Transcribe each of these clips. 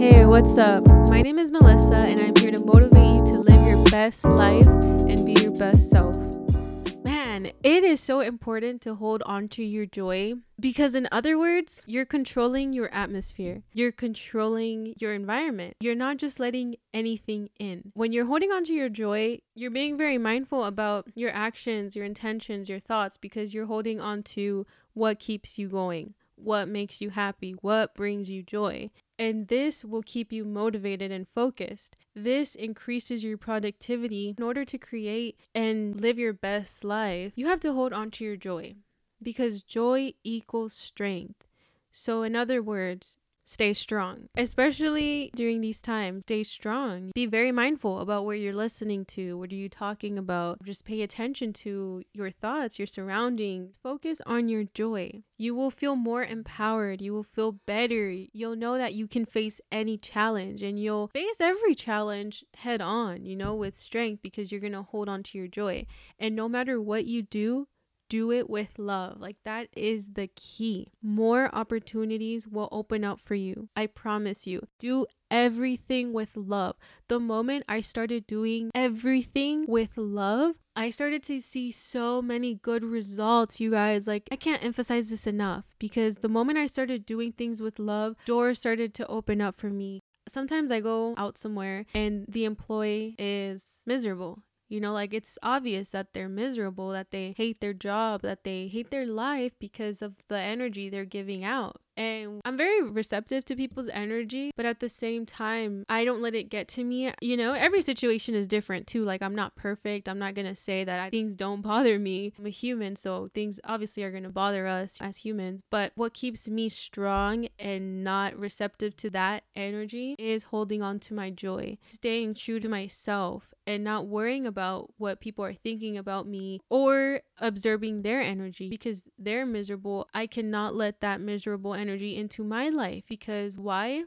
Hey, what's up? My name is Helissa, and I'm here to motivate you to live your best life and be your best self. Man, it is so important to hold on to your joy because, in other words, you're controlling your atmosphere, you're controlling your environment. You're not just letting anything in. When you're holding on to your joy, you're being very mindful about your actions, your intentions, your thoughts because you're holding on to what keeps you going what makes you happy, what brings you joy. And this will keep you motivated and focused. This increases your productivity. In order to create and live your best life, you have to hold on to your joy because joy equals strength. So, in other words, stay strong, especially during these times. Stay strong. Be very mindful about where you're listening to. What are you talking about? Just pay attention to your thoughts, your surroundings. Focus on your joy. You will feel more empowered. You will feel better. You'll know that you can face any challenge and you'll face every challenge head on, you know, with strength because you're going to hold on to your joy. And no matter what you do, do it with love. Like that is the key. More opportunities will open up for you. I promise you. Do everything with love. The moment I started doing everything with love, I started to see so many good results, you guys. Like, I can't emphasize this enough because the moment I started doing things with love, doors started to open up for me. Sometimes I go out somewhere and the employee is miserable you know, like it's obvious that they're miserable, that they hate their job, that they hate their life because of the energy they're giving out. And I'm very receptive to people's energy, but at the same time, I don't let it get to me. You know, every situation is different too. Like, I'm not perfect. I'm not going to say that I, things don't bother me. I'm a human, so things obviously are going to bother us as humans. But what keeps me strong and not receptive to that energy is holding on to my joy, staying true to myself, and not worrying about what people are thinking about me or observing their energy because they're miserable. I cannot let that miserable energy into my life because why?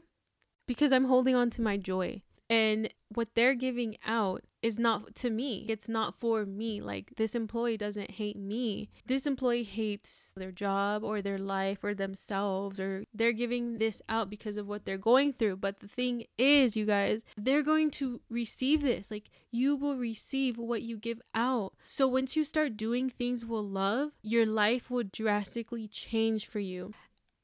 Because I'm holding on to my joy. And what they're giving out is not to me. It's not for me. Like this employee doesn't hate me. This employee hates their job or their life or themselves or they're giving this out because of what they're going through. But the thing is, you guys, they're going to receive this. Like you will receive what you give out. So once you start doing things with love, your life will drastically change for you.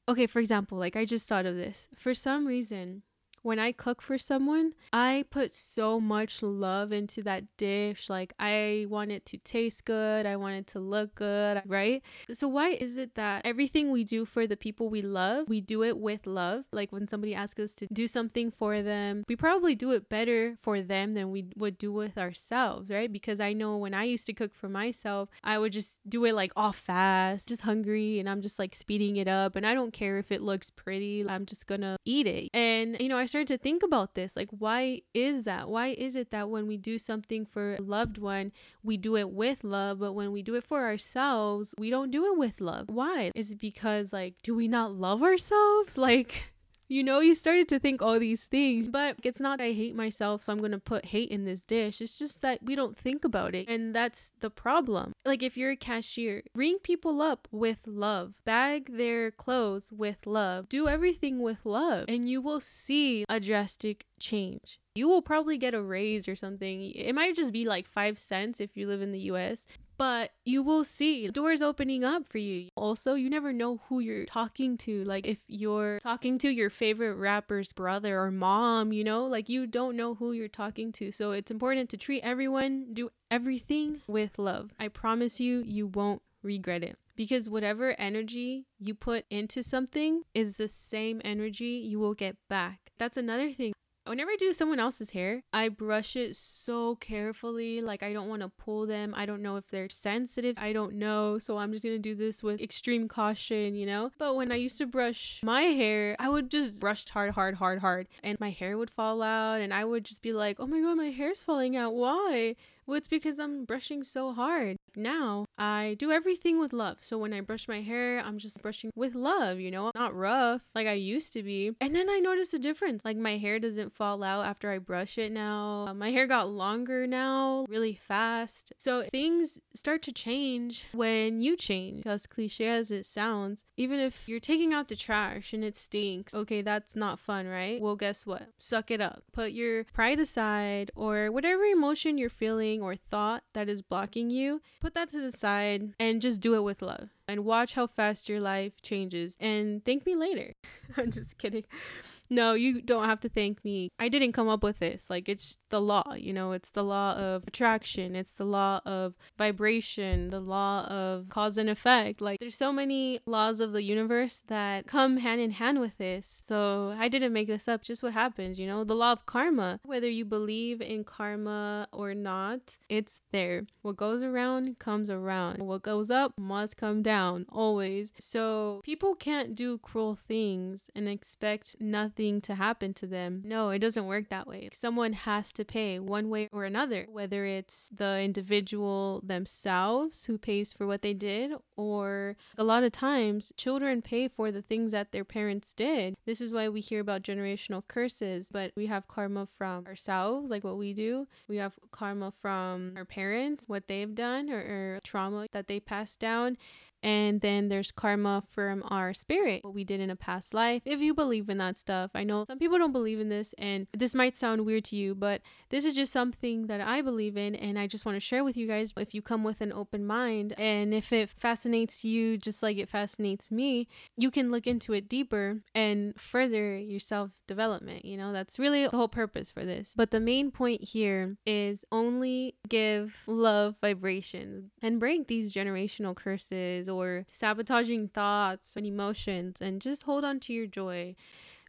Okay, for example, like I just thought of this. For some reason, when I cook for someone, I put so much love into that dish. Like, I want it to taste good, I want it to look good, right? So, why is it that everything we do for the people we love, we do it with love? Like, when somebody asks us to do something for them, we probably do it better for them than we would do with ourselves, right? Because I know when I used to cook for myself, I would just do it like off fast, just hungry, and I'm just like speeding it up. And I don't care if it looks pretty, I'm just gonna eat it. And, you know, I started to think about this. Like, why is that? Why is it that when we do something for a loved one, we do it with love, but when we do it for ourselves, we don't do it with love? Why? Is it because, like, do we not love ourselves? Like, you know, you started to think all these things, but it's not I hate myself, so I'm gonna put hate in this dish. It's just that we don't think about it, and that's the problem. Like, if you're a cashier, ring people up with love, bag their clothes with love, do everything with love, and you will see a drastic change you will probably get a raise or something. It might just be like five cents if you live in the US, but you will see doors opening up for you. Also, you never know who you're talking to. Like, if you're talking to your favorite rapper's brother or mom, you know, like you don't know who you're talking to. So, it's important to treat everyone, do everything with love. I promise you, you won't regret it because whatever energy you put into something is the same energy you will get back. That's another thing. Whenever I do someone else's hair, I brush it so carefully. Like, I don't want to pull them. I don't know if they're sensitive. I don't know. So, I'm just going to do this with extreme caution, you know? But when I used to brush my hair, I would just brush hard, hard, hard, hard. And my hair would fall out. And I would just be like, oh my God, my hair's falling out. Why? Well, it's because I'm brushing so hard. Now I do everything with love. So when I brush my hair, I'm just brushing with love, you know, not rough like I used to be. And then I noticed a difference. Like my hair doesn't fall out after I brush it now. Uh, my hair got longer now, really fast. So things start to change when you change. As cliche as it sounds, even if you're taking out the trash and it stinks, okay, that's not fun, right? Well, guess what? Suck it up. Put your pride aside or whatever emotion you're feeling or thought that is blocking you, put that to the side and just do it with love and watch how fast your life changes and thank me later. I'm just kidding. No, you don't have to thank me. I didn't come up with this. Like, it's the law, you know, it's the law of attraction, it's the law of vibration, the law of cause and effect. Like, there's so many laws of the universe that come hand in hand with this. So, I didn't make this up, just what happens, you know, the law of karma. Whether you believe in karma or not, it's there. What goes around comes around. What goes up must come down, always. So, people can't do cruel things and expect nothing to happen to them. No, it doesn't work that way. Someone has to pay one way or another, whether it's the individual themselves who pays for what they did, or a lot of times children pay for the things that their parents did. This is why we hear about generational curses, but we have karma from ourselves, like what we do. We have karma from our parents, what they've done, or, or trauma that they passed down. And then there's karma from our spirit, what we did in a past life. If you believe in that stuff, I know some people don't believe in this, and this might sound weird to you, but this is just something that I believe in, and I just want to share with you guys. If you come with an open mind, and if it fascinates you just like it fascinates me, you can look into it deeper and further your self development. You know, that's really the whole purpose for this. But the main point here is only give love vibration and break these generational curses or sabotaging thoughts and emotions and just hold on to your joy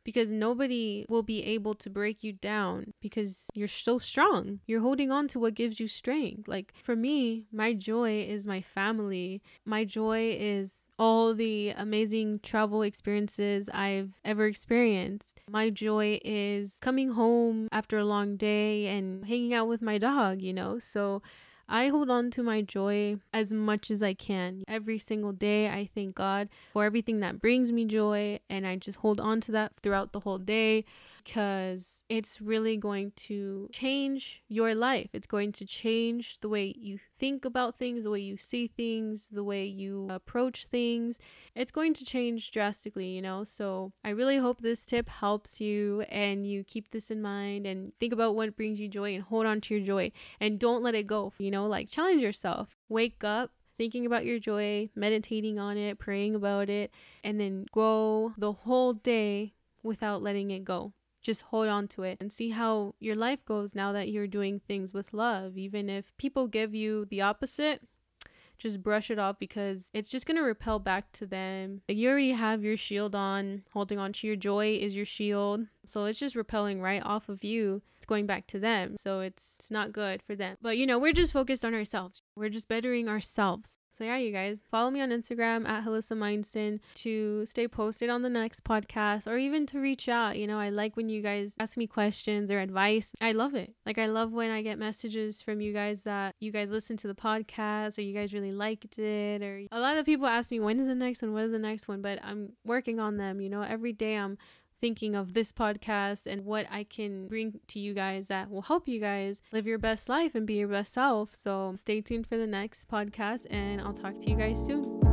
because nobody will be able to break you down because you're so strong. You're holding on to what gives you strength. Like for me, my joy is my family. My joy is all the amazing travel experiences I've ever experienced. My joy is coming home after a long day and hanging out with my dog, you know? So I hold on to my joy as much as I can. Every single day, I thank God for everything that brings me joy, and I just hold on to that throughout the whole day because it's really going to change your life. It's going to change the way you think about things, the way you see things, the way you approach things. It's going to change drastically, you know? So I really hope this tip helps you and you keep this in mind and think about what brings you joy and hold on to your joy and don't let it go, you know? Like challenge yourself. Wake up thinking about your joy, meditating on it, praying about it, and then go the whole day without letting it go just hold on to it and see how your life goes now that you're doing things with love. Even if people give you the opposite, just brush it off because it's just going to repel back to them. You already have your shield on, holding on to your joy is your shield. So it's just repelling right off of you. It's going back to them. So it's, it's not good for them. But you know, we're just focused on ourselves. We're just bettering ourselves. So yeah, you guys follow me on Instagram at Helissa Mynson to stay posted on the next podcast or even to reach out. You know, I like when you guys ask me questions or advice. I love it. Like I love when I get messages from you guys that you guys listen to the podcast or you guys really liked it. Or a lot of people ask me when is the next one? What is the next one? But I'm working on them. You know, every day I'm thinking of this podcast and what I can bring to you guys that will help you guys live your best life and be your best self. So stay tuned for the next podcast and I'll talk to you guys soon.